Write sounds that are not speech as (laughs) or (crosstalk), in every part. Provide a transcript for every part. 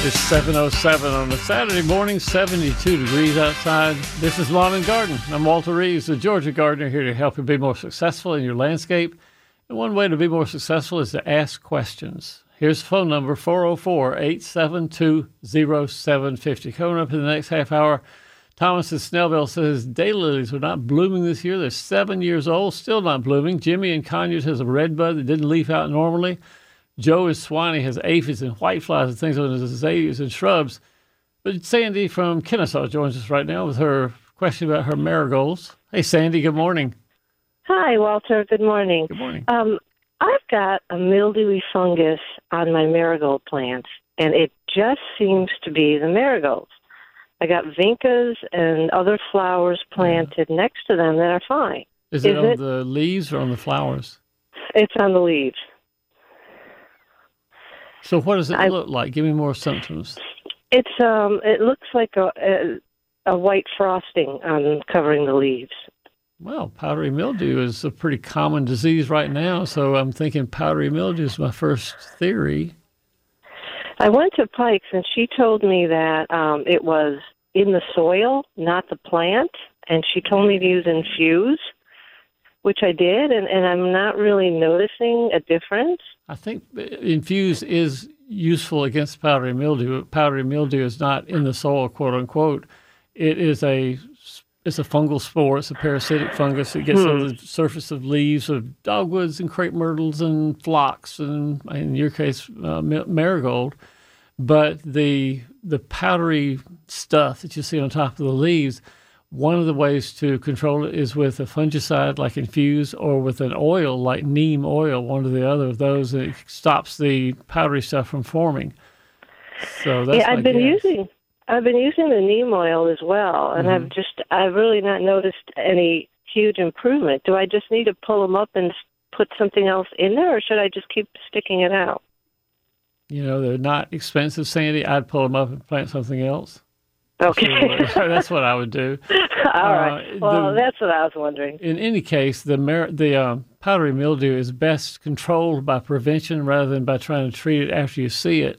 It's 7.07 on a Saturday morning, 72 degrees outside. This is Lawn and Garden. I'm Walter Reeves, the Georgia gardener, here to help you be more successful in your landscape. And one way to be more successful is to ask questions. Here's the phone number 404 872 0750. Coming up in the next half hour, Thomas in Snellville says daylilies are not blooming this year. They're seven years old, still not blooming. Jimmy in Conyers has a red bud that didn't leaf out normally. Joe is Suwanee has aphids and whiteflies and things on his azaleas and shrubs. But Sandy from Kennesaw joins us right now with her question about her marigolds. Hey, Sandy, good morning. Hi, Walter. Good morning. Good morning. Um, I've got a mildewy fungus on my marigold plants, and it just seems to be the marigolds. I got vincas and other flowers planted next to them that are fine. Is it on it- the leaves or on the flowers? It's on the leaves. So what does it I- look like? Give me more symptoms. It's um, it looks like a a, a white frosting on covering the leaves. Well, powdery mildew is a pretty common disease right now, so I'm thinking powdery mildew is my first theory. I went to Pike's, and she told me that um, it was in the soil, not the plant, and she told me to use infuse, which I did, and, and I'm not really noticing a difference. I think infuse is useful against powdery mildew. but Powdery mildew is not in the soil, quote unquote. It is a it's a fungal spore. It's a parasitic fungus. It gets on the surface of leaves of dogwoods and crepe myrtles and phlox and in your case uh, marigold. But the the powdery stuff that you see on top of the leaves, one of the ways to control it is with a fungicide like infuse or with an oil like neem oil, one or the other of those. It stops the powdery stuff from forming. So that's yeah, I've been guess. using I've been using the neem oil as well, and I've mm-hmm. just I've really not noticed any huge improvement. Do I just need to pull them up and put something else in there, or should I just keep sticking it out? You know, they're not expensive, Sandy. I'd pull them up and plant something else. Okay. (laughs) That's what I would do. (laughs) All right. Uh, Well, the- that's what I was wondering. In any case, the mer- the um, powdery mildew is best controlled by prevention rather than by trying to treat it after you see it.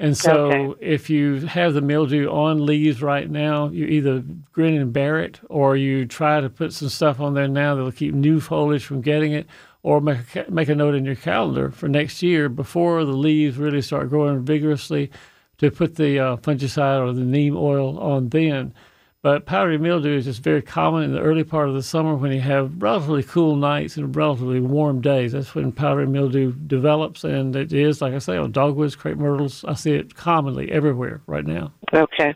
And so, Okay. if you have the mildew on leaves right now, you either grin and bear it, or you try to put some stuff on there now that'll keep new foliage from getting it, or make a, make a note in your calendar for next year before the leaves really start growing vigorously to put the uh, fungicide or the neem oil on then. But powdery mildew is just very common in the early part of the summer when you have relatively cool nights and relatively warm days. That's when powdery mildew develops, and it is, like I say, on dogwoods, crepe myrtles. I see it commonly everywhere right now. Okay.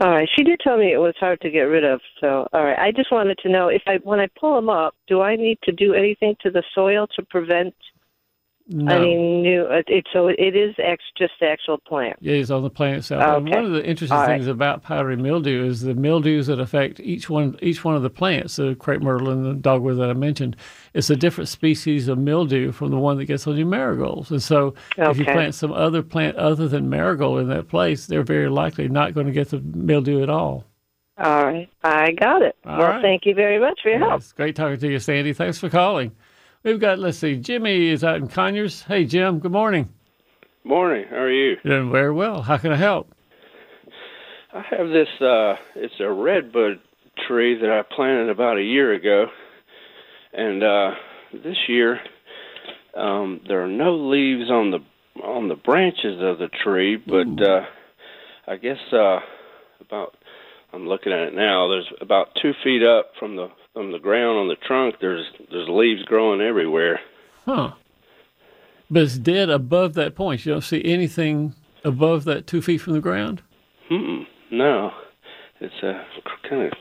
All right. She did tell me it was hard to get rid of. So, all right. I just wanted to know if I when I pull them up, do I need to do anything to the soil to prevent No. mean, new? It, it so it is ex, just the actual plant. Yeah, It is on the plant itself. And one of the interesting All right. things about powdery mildew is the mildews that affect each one each one of the plants, the crepe myrtle and the dogwood that I mentioned. It's a different species of mildew from the one that gets on your marigolds. And so if you plant some other plant other than marigold in that place, they're very likely not going to get the mildew at all. All right. I got it. All well, right. thank you very much for your help. Great talking to you, Sandy. Thanks for calling. We've got, let's see, Jimmy is out in Conyers. Hey, Jim, good morning. Morning. How are you? Doing very well. How can I help? I have this. uh It's a redbud tree that I planted about a year ago, and uh this year um there are no leaves on the on the branches of the tree, but uh I guess uh about I'm looking at it now. There's about two feet up from the from the ground on the trunk. There's there's leaves growing everywhere. Huh. But it's dead above that point. You don't see anything above that two feet from the ground? Hmm. No, it's uh, kind of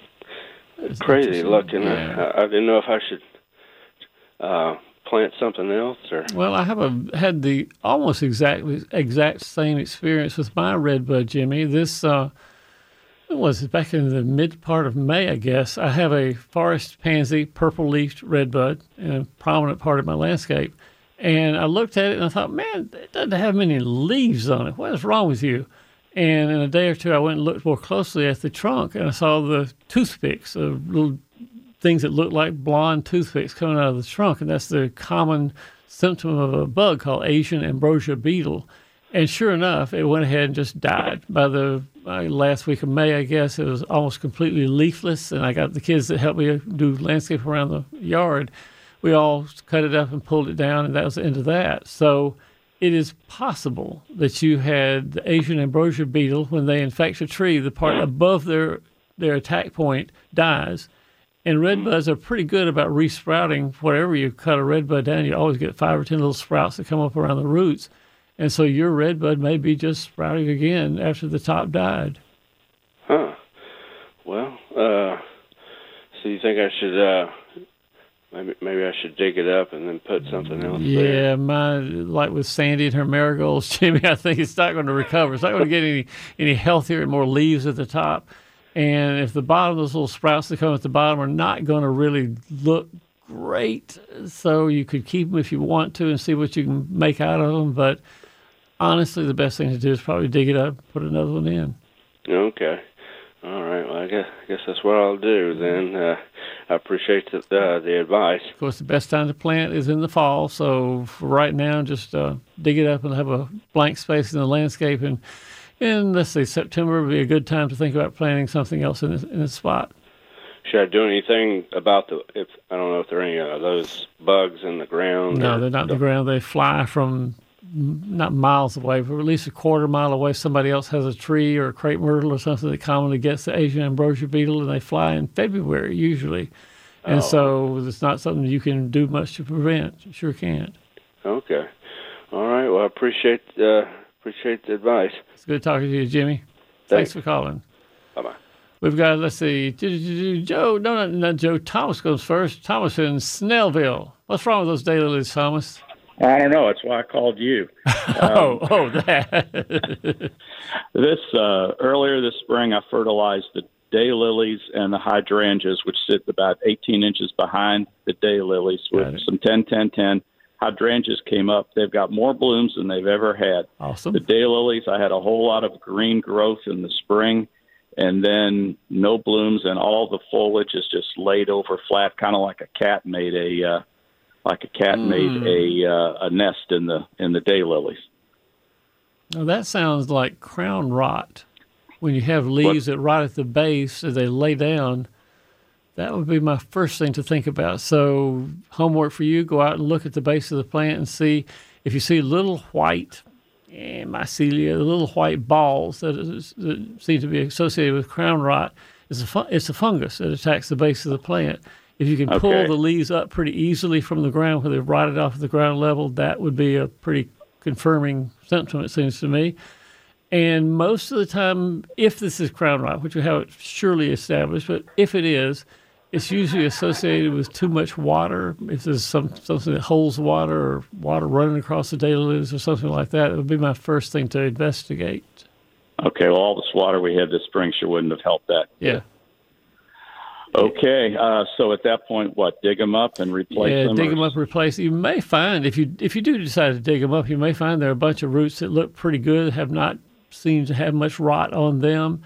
That's crazy looking. Yeah. I, I didn't know if I should uh, plant something else or. Well, I have a, had the almost exactly exact same experience with my redbud, Jimmy. This uh, when was? Back in the mid part of May, I guess. I have a forest pansy, purple leafed redbud, in a prominent part of my landscape. And I looked at it and I thought, man, it doesn't have many leaves on it. What is wrong with you? And in a day or two, I went and looked more closely at the trunk and I saw the toothpicks, the little things that look like blonde toothpicks coming out of the trunk. And that's the common symptom of a bug called Asian ambrosia beetle. And sure enough, it went ahead and just died. By the uh, last week of May, I guess, it was almost completely leafless. And I got the kids that helped me do landscape around the yard. We all cut it up and pulled it down, and that was the end of that. So it is possible that you had the Asian ambrosia beetle, when they infect a tree, the part above their, their attack point dies. And red buds are pretty good about resprouting. Whatever you cut a red bud down, you always get five or ten little sprouts that come up around the roots. And so your red bud may be just sprouting again after the top died. Huh. Well, uh, so you think I should, uh, maybe, maybe I should dig it up and then put something else Yeah, there? my like with Sandy and her marigolds, (laughs) Jimmy. I think it's not going to recover. It's not going to get any any healthier and more leaves at the top. And if the bottom, those little sprouts that come at the bottom, are not going to really look great, so you could keep them if you want to and see what you can make out of them. But honestly, the best thing to do is probably dig it up, and put another one in. Okay. All right. Well, I guess, I guess that's what I'll do then. Uh, I appreciate the, uh, the advice. Of course, the best time to plant is in the fall. So for right now, just uh, dig it up and have a blank space in the landscape. And in let's say September would be a good time to think about planting something else in the, in the spot. Should I do anything about the? If I don't know if there are any of those bugs in the ground. No, or- they're not in the ground. They fly from not miles away, but at least a quarter mile away. Somebody else has a tree or a crepe myrtle or something that commonly gets the Asian ambrosia beetle, and they fly in February usually. And so it's not something you can do much to prevent. You sure can't. Okay. All right. Well, I appreciate uh, appreciate the advice. It's good talking to you, Jimmy. Thanks for calling. Bye bye. We've got, let's see, Joe, no, not, not Joe. Thomas goes first. Thomas in Snellville. What's wrong with those daylilies, Thomas? I don't know. That's why I called you. (laughs) oh, oh, that. (laughs) This uh, earlier this spring, I fertilized the daylilies and the hydrangeas, which sit about 18 inches behind the daylilies with some 10, 10, 10. Hydrangeas came up. They've got more blooms than they've ever had. awesome. The daylilies, I had a whole lot of green growth in the spring, and then no blooms, and all the foliage is just laid over flat, kind of like a cat made a uh, like a cat made a uh, a nest in the in the daylilies. Now, that sounds like crown rot. When you have leaves that rot at the base as they lay down, that would be my first thing to think about. So, homework for you go out and look at the base of the plant and see if you see little white eh, mycelia, little white balls that, is, that seem to be associated with crown rot. It's a, it's a fungus that attacks the base of the plant. If you can pull Okay. the leaves up pretty easily from the ground where they've rotted off the ground level, that would be a pretty confirming symptom, it seems to me. And most of the time, if this is crown rot, which we have it surely established, but if it is, it's usually associated with too much water. If there's some something that holds water or water running across the daylilies or something like that, it would be my first thing to investigate. Okay, well, all this water we had this spring sure wouldn't have helped that. Yeah. Okay, uh, so at that point, what? Dig them up and replace yeah, them? dig or- them up, replace. You may find if you if you do decide to dig them up, you may find there are a bunch of roots that look pretty good, have not seemed to have much rot on them.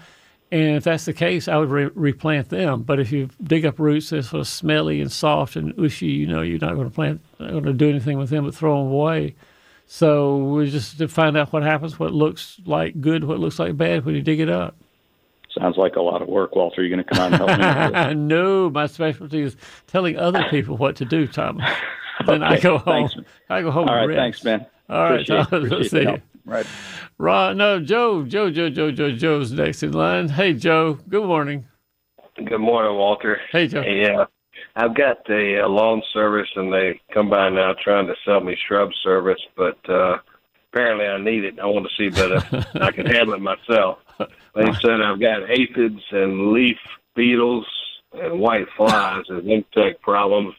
And if that's the case, I would re- replant them. But if you dig up roots that are sort of smelly and soft and ushy, you know you're not going to plant, not going to do anything with them but throw them away. So we just to find out what happens, what looks like good, what looks like bad when you dig it up. Sounds like a lot of work, Walter. You're going to come out and help me with this? (laughs) no, my specialty is telling other people what to do, Thomas. Then I go home. thanks. I go home. All and thanks, man. All right, Appreciate, Thomas, appreciate let's see. help. Right. Ron, no, Joe, Joe, Joe, Joe, Joe, Joe's next in line. Hey, Joe. Good morning. Good morning, Walter. Hey, Joe. Yeah, I've got the uh, lawn service, and they come by now trying to sell me shrub service, but uh, apparently I need it. I want to see that I can handle it myself. They said I've got aphids and leaf beetles and white flies as insect problems.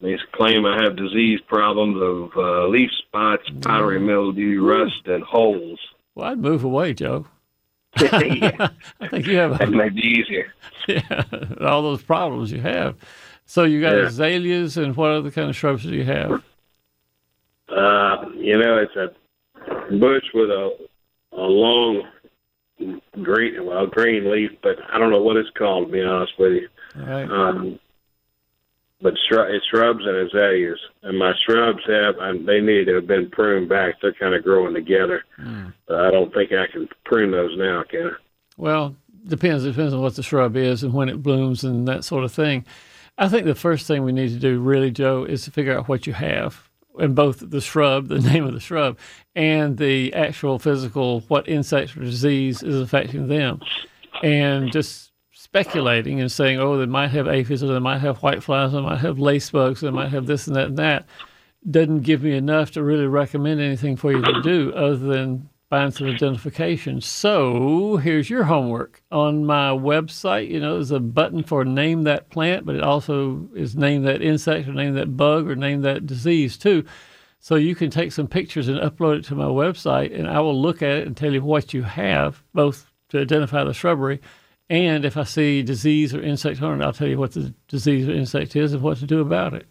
They claim I have disease problems of uh, leaf spots, powdery mildew, rust, and holes. Well, I'd move away, Joe. (laughs) yeah, (laughs) I think you have that a, may be easier. yeah, (laughs) all those problems you have. So you got Yeah. azaleas and what other kind of shrubs do you have? Uh, you know, it's a bush with a a long green, well, green leaf, but I don't know what it's called. To be honest with you, All right. um, but shrub, it's shrubs and azaleas, and my shrubs have, and they need to have been pruned back. They're kind of growing together. But I don't think I can prune those now, can I? Well, depends. Depends on what the shrub is and when it blooms and that sort of thing. I think the first thing we need to do, really, Joe, is to figure out what you have, and both the shrub, the (laughs) name of the shrub, and the actual physical what insect or disease is affecting them, and just speculating and saying, oh, they might have aphids, or they might have white flies, or they might have lace bugs, or they might have this and that and that, doesn't give me enough to really recommend anything for you to do other than find some identification. So here's your homework. On my website, you know, there's a button for name that plant, but it also is name that insect or name that bug or name that disease too. So you can take some pictures and upload it to my website, and I will look at it and tell you what you have, both to identify the shrubbery, and if I see disease or insect on it, I'll tell you what the disease or insect is and what to do about it.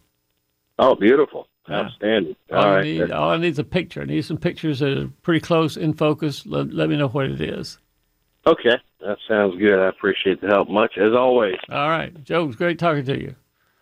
Oh, beautiful. Outstanding. All, All I need, all I need is a picture. I need some pictures that are pretty close in focus. Let, let me know what it is. okay, that sounds good. I appreciate the help much as always. All right, Joe, it's great talking to you.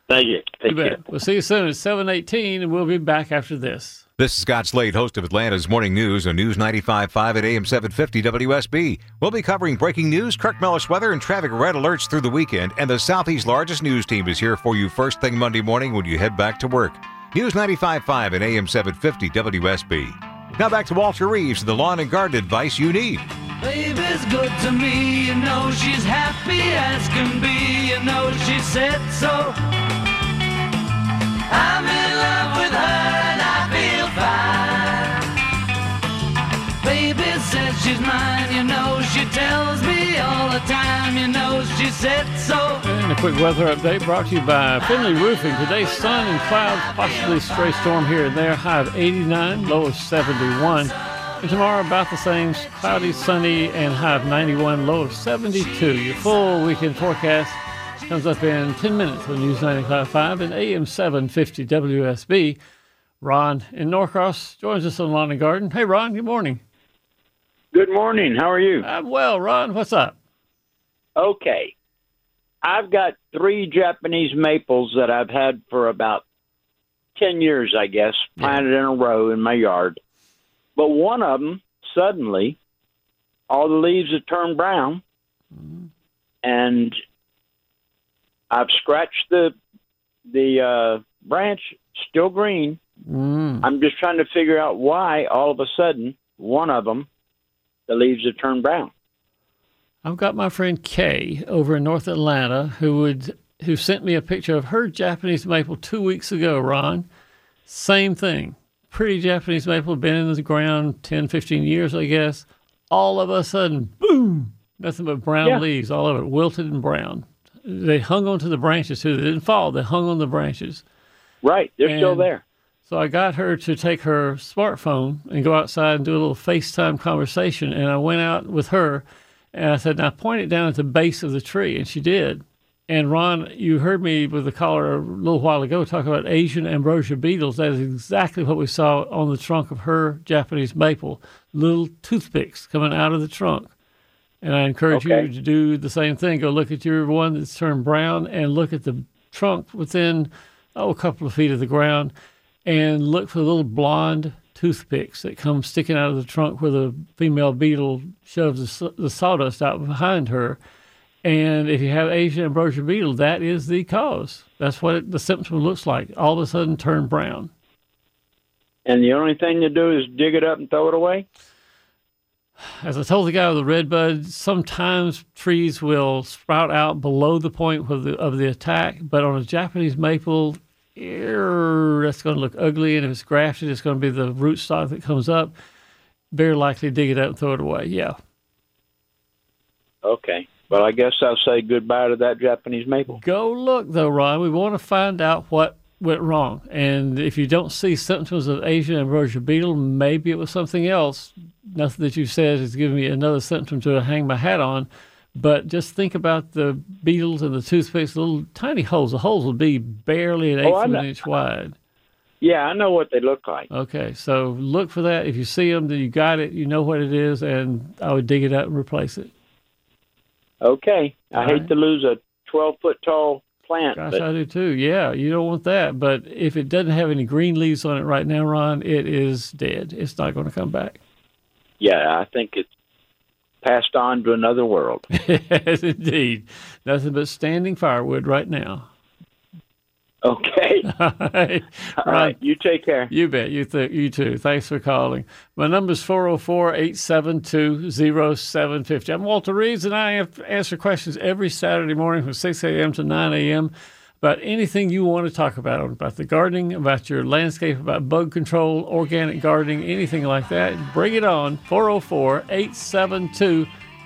Thank you. Take You care. bet. We'll see you soon. It's seven eighteen, and we'll be back after this. This is Scott Slade, host of Atlanta's Morning News on News 95.5 at AM 750 WSB. We'll be covering breaking news, Kirk Mellish weather, and traffic red alerts through the weekend. And the Southeast's largest news team is here for you first thing Monday morning when you head back to work. News 95.5 and AM 750 WSB. Now back to Walter Reeves, the lawn and garden advice you need. Baby's good to me, you know she's happy as can be, you know she said so. I'm in love with says she's mine, you know she tells me all the time, you know she said so. And a quick weather update brought to you by Finley Roofing. Today's sun and clouds, possibly stray storm here and there. High of 89, low of 71. And tomorrow about the same, cloudy, sunny, and high of 91, low of 72. Your full weekend forecast comes up in 10 minutes on News 95.5 and AM 750 WSB. Ron in Norcross joins us on Lawn and Garden. Hey, Ron, good morning. Good morning. How are you? I'm well, Ron. What's up? Okay. I've got three Japanese maples that I've had for about 10 years, I guess, planted in a row in my yard. But one of them, suddenly, all the leaves have turned brown. And I've scratched the the uh, branch, still green. Mm. I'm just trying to figure out why all of a sudden one of them, the leaves have turned brown. I've got my friend Kay over in North Atlanta who would who sent me a picture of her Japanese maple two weeks ago, Ron. Same thing. Pretty Japanese maple, been in the ground 10, 15 years, I guess. All of a sudden, boom, nothing but brown Yeah. leaves, all of it wilted and brown. They hung onto the branches too. They didn't fall, they hung on the branches. Right, they're still there. So I got her to take her smartphone and go outside and do a little FaceTime conversation. And I went out with her and I said, Now point it down at the base of the tree. And she did. And Ron, you heard me with the caller a little while ago talk about Asian ambrosia beetles. That is exactly what we saw on the trunk of her Japanese maple little toothpicks coming out of the trunk. And I encourage Okay. you to do the same thing. Go look at your one that's turned brown and look at the trunk within, oh, a couple of feet of the ground and look for little blonde toothpicks that come sticking out of the trunk where the female beetle shoves the, the sawdust out behind her. And if you have Asian ambrosia beetle, that is the cause. That's what it, the symptom looks like. All of a sudden, turn brown. And the only thing to do is dig it up and throw it away? As I told the guy with the red bud, sometimes trees will sprout out below the point of the, of the attack, but on a Japanese maple, that's going to look ugly. And if it's grafted, it's going to be the rootstock that comes up. Very likely dig it up and throw it away. Yeah. Okay. Well, I guess I'll say goodbye to that Japanese maple. Go look, though, Ron. We want to find out what went wrong. And if you don't see symptoms of Asian ambrosia beetle, maybe it was something else. Nothing that you said is giving me another symptom to hang my hat on. But just think about the beetles and the toothpicks, little tiny holes. The holes will be barely an oh, eighth Oh, of an inch wide. Yeah, I know what they look like. Okay, so look for that. If you see them, then you got it. You know what it is, and I would dig it up and replace it. Okay. I All hate right. to lose a 12 foot tall plant, Gosh, but I do too. Yeah, you don't want that. But if it doesn't have any green leaves on it right now, Ron, it is dead. It's not going to come back. yeah, I think it's passed on to another world. (laughs) yes, indeed. Nothing but standing firewood right now. Okay. (laughs) All right. All right. You take care. You bet. You, th- you too. Thanks for calling. My number's 404 872 0750. I'm Walter Reeves, and I have answer questions every Saturday morning from 6 a.m. to 9 a.m. about anything you want to talk about about the gardening, about your landscape, about bug control, organic gardening, anything like that. Bring it on. 404 872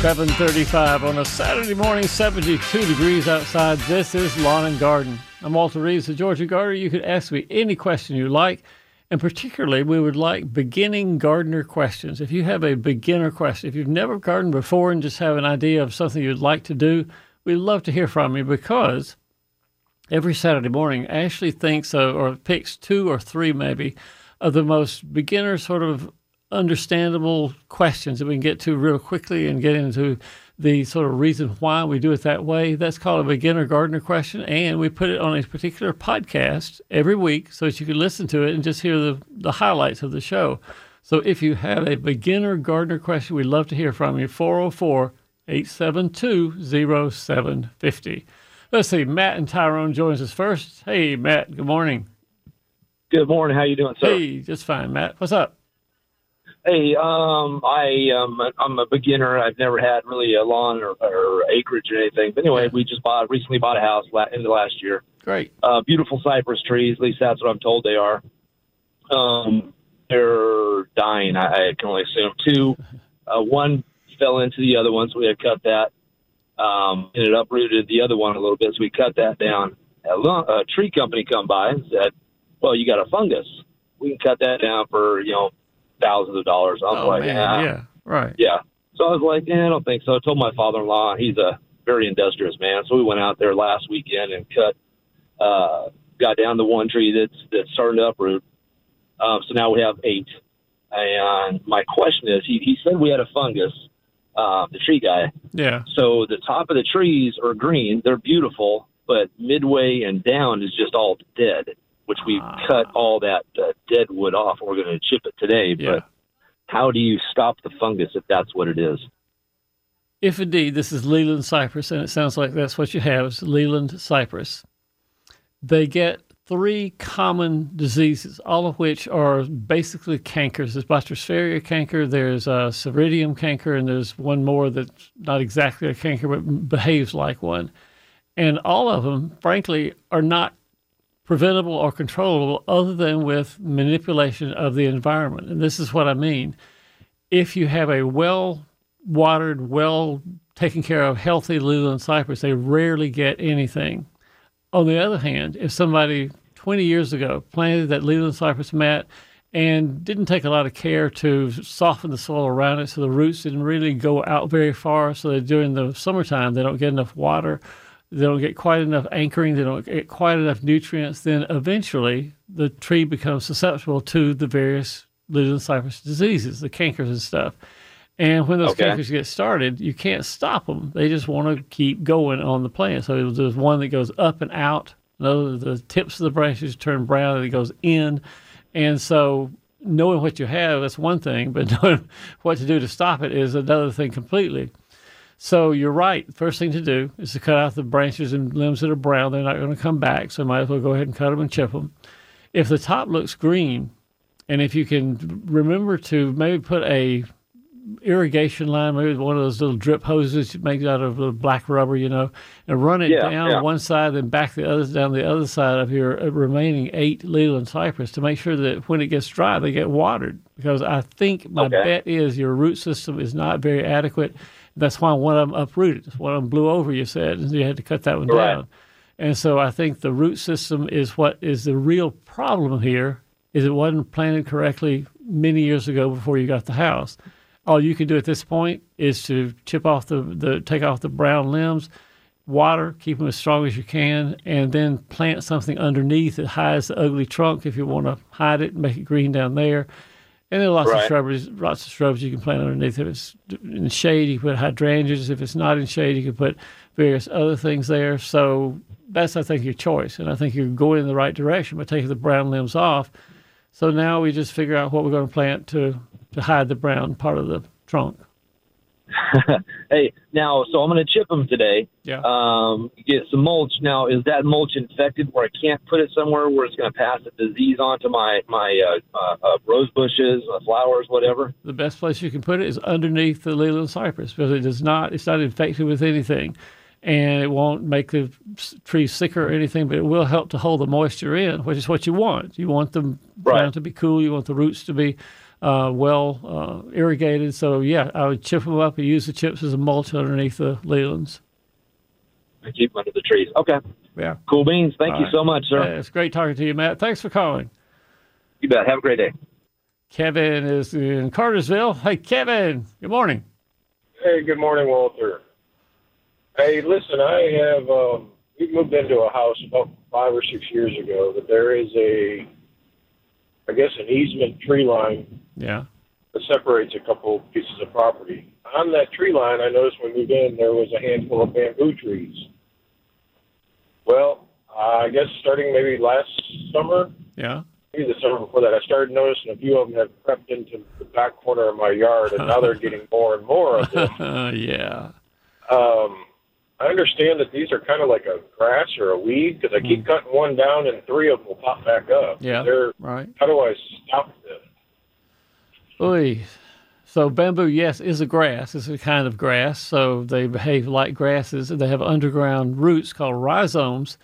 735 on a Saturday morning, 72 degrees outside. This is Lawn and Garden. I'm Walter Reeves, the Georgia Gardener. You could ask me any question you like, and particularly we would like beginning gardener questions. If you have a beginner question, if you've never gardened before and just have an idea of something you'd like to do, we'd love to hear from you because every Saturday morning, Ashley thinks of, or picks two or three maybe, of the most beginner sort of understandable questions that we can get to real quickly and get into the sort of reason why we do it that way. That's called a beginner gardener question, and we put it on a particular podcast every week so that you can listen to it and just hear the, the highlights of the show. So if you have a beginner gardener question, we'd love to hear from you. 404 872 0750. Let's see, Matt and Tyrone joins us first. Hey, Matt, good morning. Good morning. How you doing, sir? Hey, just fine, Matt. What's up? Hey, um, I um, I'm a beginner. I've never had really a lawn or, or acreage or anything. But anyway, we just bought recently bought a house la- end of last year. Great. Uh, beautiful cypress trees. At least that's what I'm told they are. Um, they're dying. I, I can only assume two. Uh, one fell into the other one, so we had to cut that. Um, and it uprooted the other one a little bit, so we cut that down. A, lo- a tree company come by and said, "Well, you got a fungus. We can cut that down for you know thousands of dollars." I was Oh, like, man, "Yeah, yeah, right. yeah. So I was like, yeah, I don't think so. I told my father-in-law, he's a very industrious man. So we went out there last weekend and cut, uh, got down the one tree that's that's starting to uproot. Um, so now we have eight. And my question is, he, he said we had a fungus, uh, the tree guy. Yeah. So the top of the trees are green, they're beautiful, but midway and down is just all dead, which we Ah. cut all that uh, dead wood off. We're going to chip it today, Yeah. but how do you stop the fungus if that's what it is? If indeed this is Leyland cypress, and it sounds like that's what you have, is Leyland cypress, they get three common diseases, all of which are basically cankers. There's Botryosphaeria canker, there's uh, Seiridium canker, and there's one more that's not exactly a canker but behaves like one. And all of them, frankly, are not preventable or controllable other than with manipulation of the environment. And this is what I mean. If you have a well watered, well taken care of, healthy Leyland cypress, they rarely get anything. On the other hand, if somebody 20 years ago planted that Leyland cypress Matt and didn't take a lot of care to soften the soil around it so the roots didn't really go out very far, so that during the summertime they don't get enough water, they don't get quite enough anchoring, they don't get quite enough nutrients, then eventually the tree becomes susceptible to the various Leyland cypress diseases, the cankers and stuff. And when those Okay. cankers get started, you can't stop them. They just want to keep going on the plant. So there's one that goes up and out. Another, the tips of the branches turn brown and it goes in. And so knowing what you have, that's one thing, but (laughs) knowing what to do to stop it is another thing completely. So you're right. First thing to do is to cut out the branches and limbs that are brown. They're not going to come back, so might as well go ahead and cut them and chip them. If the top looks green, And if you can remember to maybe put a irrigation line, maybe one of those little drip hoses made out of black rubber, you know, and run it Yeah, down yeah. one side, then back the other down the other side of your uh, remaining eight Leyland cypress to make sure that when it gets dry, they get watered. Because I think my Okay. bet is your root system is not very adequate. That's why one of them uprooted. One of them blew over. You said, and you had to cut that one Right. down. And so I think the root system is what is the real problem here. Is it wasn't planted correctly many years ago before you got the house. All you can do at this point is to chip off the, the take off the brown limbs, water, keep them as strong as you can, and then plant something underneath that hides the ugly trunk if you want to hide it and make it green down there. And there are lots of Right. shrubberies, lots of shrubs you can plant underneath. If it's in shade, you can put hydrangeas. If it's not in shade, you can put various other things there. So that's, I think, your choice. And I think you're going in the right direction by taking the brown limbs off. So now we just figure out what we're going to plant to, to hide the brown part of the trunk. (laughs) hey, now, so I'm going to chip them today. Yeah. Um, get some mulch. Now, is that mulch infected where I can't put it somewhere where it's going to pass the disease on to my my uh, uh, uh, rose bushes, uh, flowers, whatever? the best place you can put it is underneath the Leyland cypress because it does not, it's not infected with anything. And it won't make the tree sicker or anything, but it will help to hold the moisture in, which is what you want. You want the ground to be cool. You want the roots to be uh, well uh, irrigated. So, yeah, I would chip them up and use the chips as a mulch underneath the Leylands. I keep them under the trees. Okay. Yeah. Cool beans. Thank All you right. so much, sir. Yeah, it's great talking to you, Matt. Thanks for calling. You bet. Have a great day. Kevin is in Cartersville. Hey, Kevin. Good morning. Hey, good morning, Walter. Hey, listen, I have um, we moved into a house about five or six years ago, but there is a, I guess, an easement tree line Yeah. that separates a couple pieces of property. On that tree line, I noticed when we moved in there was a handful of bamboo trees. Well, I guess starting maybe last summer, Yeah. maybe the summer before that, I started noticing a few of them have crept into the back corner of my yard, and now they're (laughs) getting more and more of them. (laughs) yeah. Um, I understand that these are kind of like a grass or a weed because I keep cutting one down and three of them will pop back up. Yeah, They're, right. How do I stop? Oy. So bamboo, yes, is a grass. It's a kind of grass. So they behave like grasses. They have underground roots called rhizomes.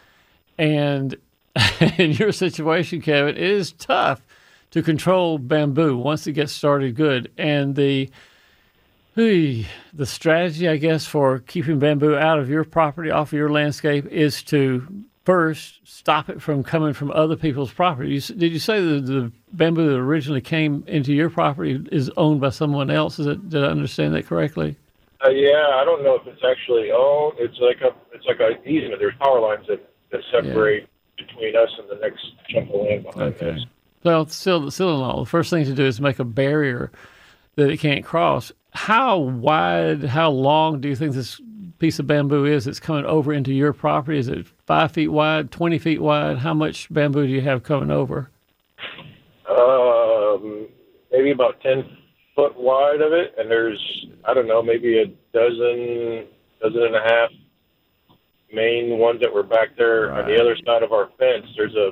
And (laughs) in your situation, Kevin, it is tough to control bamboo once it gets started good. And the the strategy, I guess, for keeping bamboo out of your property, off of your landscape, is to first stop it from coming from other people's property. You, did you say that the bamboo that originally came into your property is owned by someone else? Is it, did I understand that correctly? Uh, yeah, I don't know if it's actually owned. It's like a it's like a easement. There's power lines that, that separate between us and the next chunk of land behind Okay. us. Well, still, still in all, the first thing to do is make a barrier that it can't cross. How wide, how long do you think this piece of bamboo is that's coming over into your property? Is it five feet wide, 20 feet wide? How much bamboo do you have coming over? Um, maybe about ten foot wide of it, and there's I don't know, maybe a dozen, dozen and a half main ones that were back there on the other side of our fence. There's a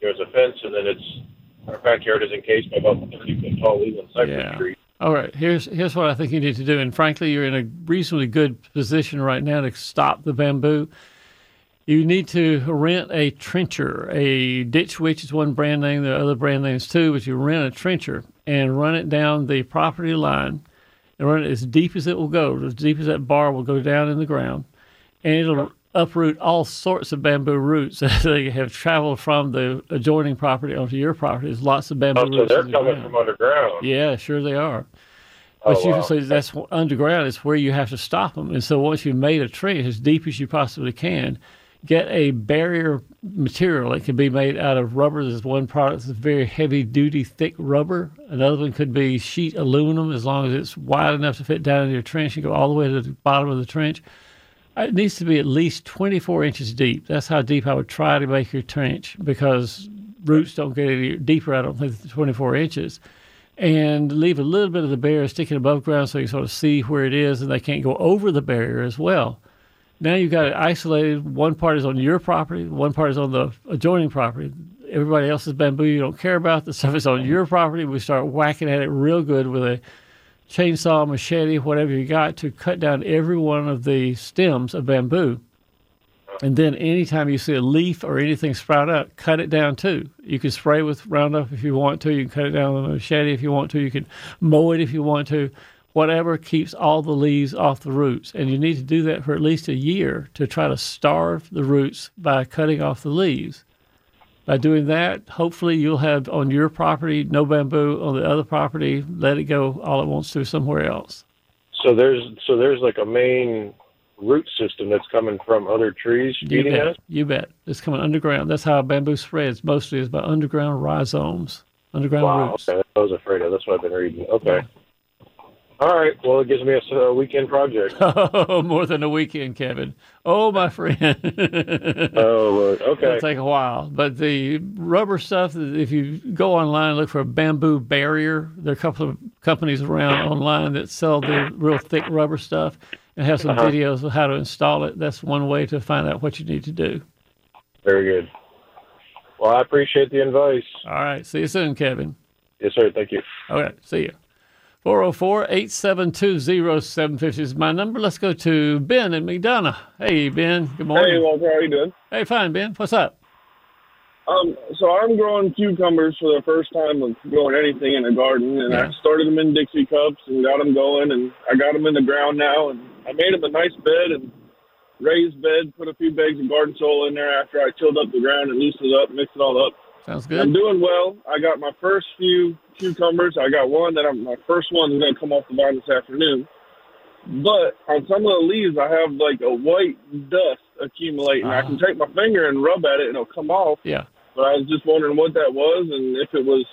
there's a fence, and then it's our backyard is encased by about thirty foot tall Leyland cypress Yeah. tree. All right, here's here's what I think you need to do. And frankly, you're in a reasonably good position right now to stop the bamboo. You need to rent a trencher. A ditch witch is one brand name. There are other brand names too, but you rent a trencher and run it down the property line and run it as deep as it will go, as deep as that bar will go down in the ground, and it'll uproot all sorts of bamboo roots (laughs) as they have traveled from the adjoining property onto your property. There's lots of bamboo Oh, so roots. they're in the coming from underground. Yeah, sure they are. Oh, But you wow. can say that's underground. It's where you have to stop them. And so once you've made a trench as deep as you possibly can, get a barrier material. It can be made out of rubber. There's one product that's very heavy duty, thick rubber. Another one could be sheet aluminum, as long as it's wide enough to fit down in your trench and go all the way to the bottom of the trench. Uh, it needs to be at least 24 inches deep. That's how deep I would try to make your trench because roots don't get any deeper, I don't think, than 24 inches. And leave a little bit of the barrier sticking above ground so you sort of see where it is and they can't go over the barrier as well. Now you've got it isolated. One part is on your property, one part is on the adjoining property. everybody else's bamboo you don't care about. The stuff is on your property, we start whacking at it real good with a chainsaw, machete, whatever you got to cut down every one of the stems of bamboo. And then anytime you see a leaf or anything sprout up, cut it down too. You can spray with Roundup if you want to. You can cut it down with a machete if you want to. You can mow it if you want to. Whatever keeps all the leaves off the roots. And you need to do that for at least a year to try to starve the roots by cutting off the leaves. By doing that, hopefully you'll have on your property no bamboo, on the other property, let it go all it wants to somewhere else. So there's so there's like a main root system that's coming from other trees You bet. us. You bet. It's coming underground. That's how bamboo spreads mostly is by underground rhizomes, underground Wow, roots. okay, that's what I was afraid of. That's what I've been reading. Okay. All right. Well, it gives me a weekend project. (laughs) Oh, more than a weekend, Kevin. Oh, my (laughs) friend. oh, (laughs) okay. It'll take a while. But the rubber stuff, if you go online, and look for a bamboo barrier. There are a couple of companies around online that sell the real thick rubber stuff and have some Uh-huh. videos of how to install it. That's one way to find out what you need to do. Very good. Well, I appreciate the advice. All right. See you soon, Kevin. Yes, sir. Thank you. Okay. See you. 404 872 0750 is my number. Let's go to Ben in McDonough. Hey, Ben. Good morning. Hey, Walter, how you doing? Hey, fine, Ben. What's up? Um, so I'm growing cucumbers for the first time of growing anything in a garden, and I started them in Dixie cups and got them going, and I got them in the ground now, and I made them a nice bed and raised bed, put a few bags of garden soil in there after I tilled up the ground and loosened it up, mixed it all up. Sounds good. I'm doing well. I got my first few cucumbers. I got one that I'm my first one is going to come off the vine this afternoon. But on some of the leaves, I have like a white dust accumulating. I can take my finger and rub at it, and it'll come off. Yeah. But I was just wondering what that was and if it was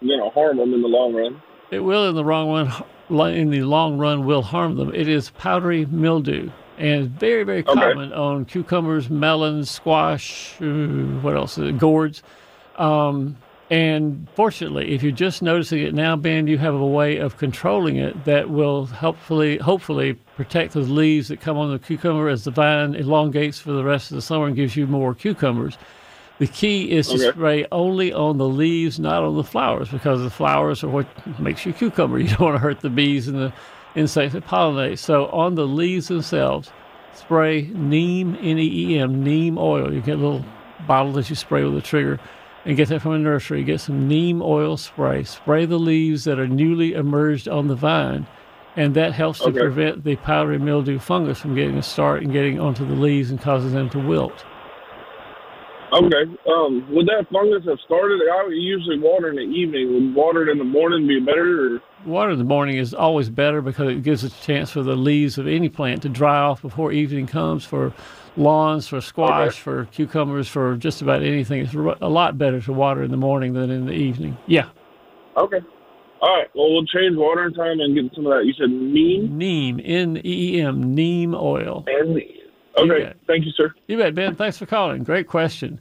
going to harm them in the long run. It will in the wrong one, in the long run, will harm them. It is powdery mildew, and it's very, very Okay. common on cucumbers, melons, squash. What else? Gourds. Um, and fortunately, if you're just noticing it now, Ben, you have a way of controlling it that will helpfully, hopefully, protect those leaves that come on the cucumber as the vine elongates for the rest of the summer and gives you more cucumbers. The key is to Okay. spray only on the leaves, not on the flowers, because the flowers are what makes you cucumber. (laughs) You don't want to hurt the bees and the insects that pollinate. So on the leaves themselves, spray neem, N-E-E-M, neem oil. You get a little bottle that you spray with a trigger and get that from a nursery. Get some neem oil spray. Spray the leaves that are newly emerged on the vine. And that helps to prevent the powdery mildew fungus from getting a start and getting onto the leaves and causing them to wilt. Okay. Um, would that fungus have started? I usually water in the evening. Would water in the morning be better? Or? Water in the morning is always better because it gives a chance for the leaves of any plant to dry off before evening comes. For lawns, for squash, for cucumbers, for just about anything, it's a lot better to water in the morning than in the evening. Yeah. Okay. All right. Well, we'll change watering time and get some of that. You said neem? Neem, N E E M, neem oil. Okay. bet. Thank you, sir. You bet, Ben. Thanks for calling. Great question.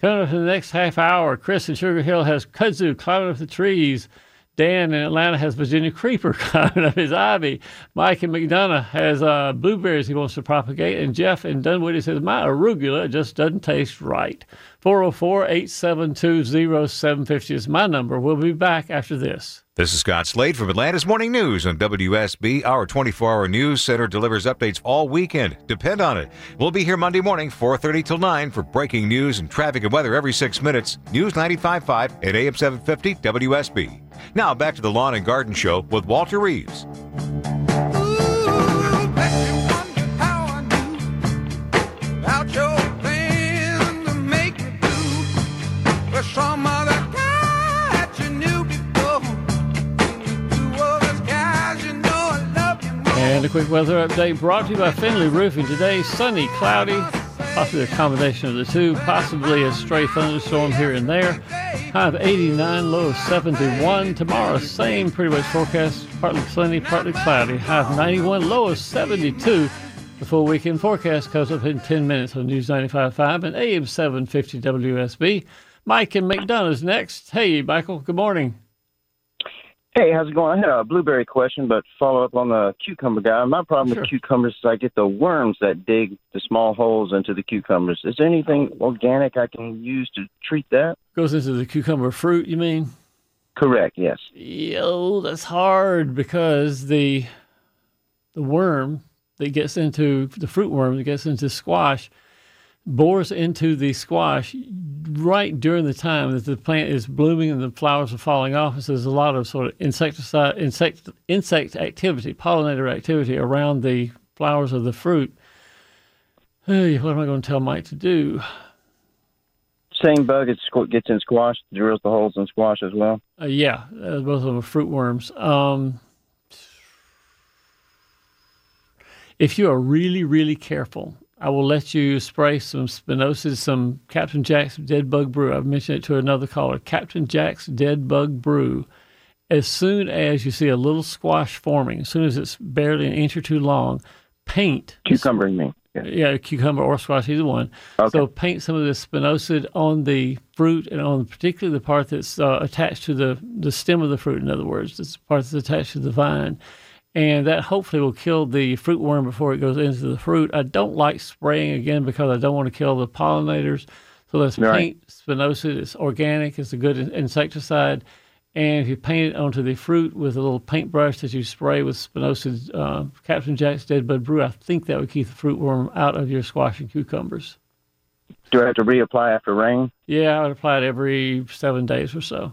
Coming up in the next half hour, Chris in Sugar Hill has kudzu climbing up the trees. Dan in Atlanta has Virginia creeper (laughs) climbing up his ivy. Mike in McDonough has uh, blueberries he wants to propagate. And Jeff in Dunwoody says, My arugula just doesn't taste right. 404 872 0750 is my number. We'll be back after this. This is Scott Slade from Atlanta's Morning News on WSB. Our 24-hour news center delivers updates all weekend. Depend on it. We'll be here Monday morning, 4.30 till 9 for breaking news and traffic and weather every six minutes. News 95.5 at AM 750 WSB. Now back to the Lawn and Garden Show with Walter Reeves. And a quick weather update brought to you by Finley Roofing. Today, sunny, cloudy, possibly a combination of the two, possibly a stray thunderstorm here and there. High of 89, low of 71. Tomorrow, same pretty much forecast, partly sunny, partly cloudy. High of 91, low of 72. The full weekend forecast comes up in 10 minutes on News 95.5 and AM 750 WSB. Mike and McDonough's next. Hey, Michael, good morning. Hey, how's it going? I had a blueberry question, but follow up on the cucumber guy. My problem Sure. with cucumbers is I get the worms that dig the small holes into the cucumbers. Is there anything organic I can use to treat that? Goes into the cucumber fruit, you mean? Correct, yes. Yo, that's hard because the the worm that gets into the fruit worm that gets into squash bores into the squash right during the time that the plant is blooming and the flowers are falling off. So there's a lot of sort of insecticide, insect, insect activity, pollinator activity around the flowers of the fruit. Hey, what am I going to tell Mike to do? Same bug it gets in squash, drills the holes in squash as well. Uh, yeah, uh, both of them are fruit worms. Um, if you are really, really careful, I will let you spray some spinosad, some Captain Jack's Dead Bug Brew. I've mentioned it to another caller. Captain Jack's Dead Bug Brew. As soon as you see a little squash forming, as soon as it's barely an inch or two long, paint. Cucumber, you mean? Yeah, cucumber or squash, either one. Okay. So paint some of the spinosad on the fruit and on particularly the part that's uh, attached to the, the stem of the fruit, in other words, the part that's attached to the vine. And that hopefully will kill the fruit worm before it goes into the fruit. I don't like spraying again because I don't want to kill the pollinators. So let's Right. paint spinosad. It's organic, it's a good insecticide. And if you paint it onto the fruit with a little paintbrush that you spray with spinosad, uh, Captain Jack's Dead Bug Brew, I think that would keep the fruit worm out of your squash and cucumbers. Do I have to reapply after rain? Yeah, I would apply it every seven days or so.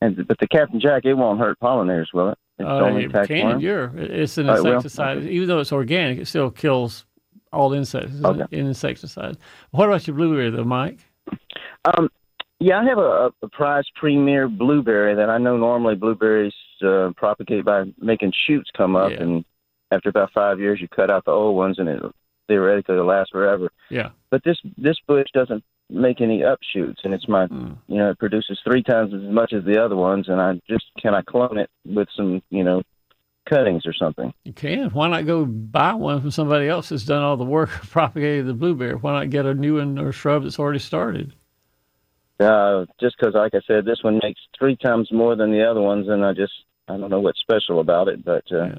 And but the Captain Jack, it won't hurt pollinators, will it? Uh, only it attack can endure. It's an Oh, it insecticide. Even though it's organic, it still kills all insects. It's Okay. an insecticide. What about your blueberry, though, Mike? Um, yeah, I have a, a prize premier blueberry that I know normally blueberries uh, propagate by making shoots come up, and after about five years, you cut out the old ones, and it theoretically will last forever. Yeah. But this this bush doesn't make any upshoots, and it's my Hmm. you know it produces three times as much as the other ones, and I just can I clone it with some you know cuttings or something. You can. Why not go buy one from somebody else that's done all the work of (laughs) propagating the blueberry? Why not get a new one or shrub that's already started? Uh, just because, like I said, this one makes three times more than the other ones, and I just I don't know what's special about it, but uh,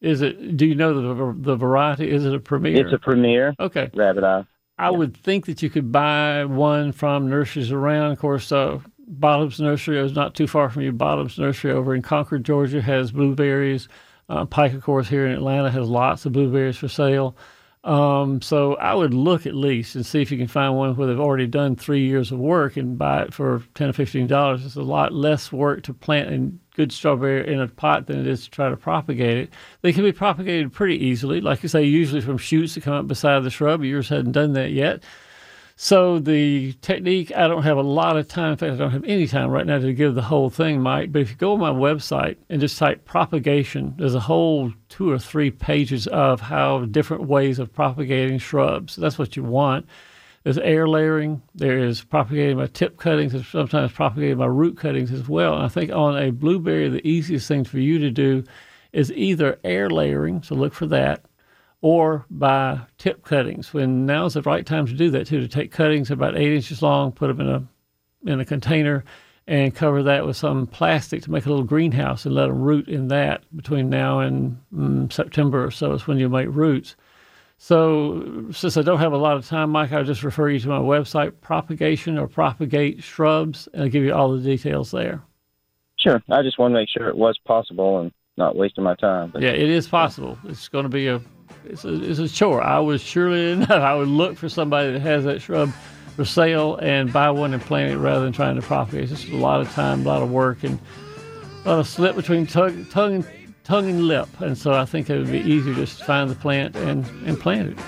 Is it? Do you know the the variety? Is it a premier? it's a premier. Okay. Rabbit eye. I would think that you could buy one from nurseries around. Of course, uh, Bottoms Nursery is not too far from you. Bottoms Nursery over in Concord, Georgia, has blueberries. Uh, Pike, of course, here in Atlanta has lots of blueberries for sale. Um, so I would look at least and see if you can find one where they've already done three years of work and buy it for ten or fifteen dollars. It's a lot less work to plant a good strawberry in a pot than it is to try to propagate it. They can be propagated pretty easily, like you say, usually from shoots that come up beside the shrub. Yours hadn't done that yet. So the technique, I don't have a lot of time. In fact, I don't have any time right now to give the whole thing, Mike. But if you go on my website and just type propagation, there's a whole two or three pages of how different ways of propagating shrubs. That's what you want. There's air layering. There is propagating by tip cuttings. There's sometimes propagating by root cuttings as well. And I think on a blueberry, the easiest thing for you to do is either air layering. So look for that or by tip cuttings. When now's the right time to do that too, to take cuttings about eight inches long, put them in a in a container, and cover that with some plastic to make a little greenhouse and let them root in that between now and mm, September or so is when you make roots. So since I don't have a lot of time, Mike, I'll just refer you to my website, propagation or propagate shrubs, and I'll give you all the details there. Sure. I just want to make sure it was possible and not wasting my time. But Yeah, it is possible. It's going to be a it's a, it's a chore. I would surely (laughs) enough I would look for somebody that has that shrub for sale and buy one and plant it rather than trying to propagate. It's just a lot of time, a lot of work, and a lot of slip between tongue, tongue, and, tongue and lip. And so I think it would be easier just to find the plant and, and plant it.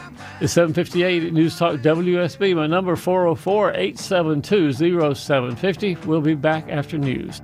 It's 758 at News Talk WSB. My number 404 872 0750. We'll be back after news.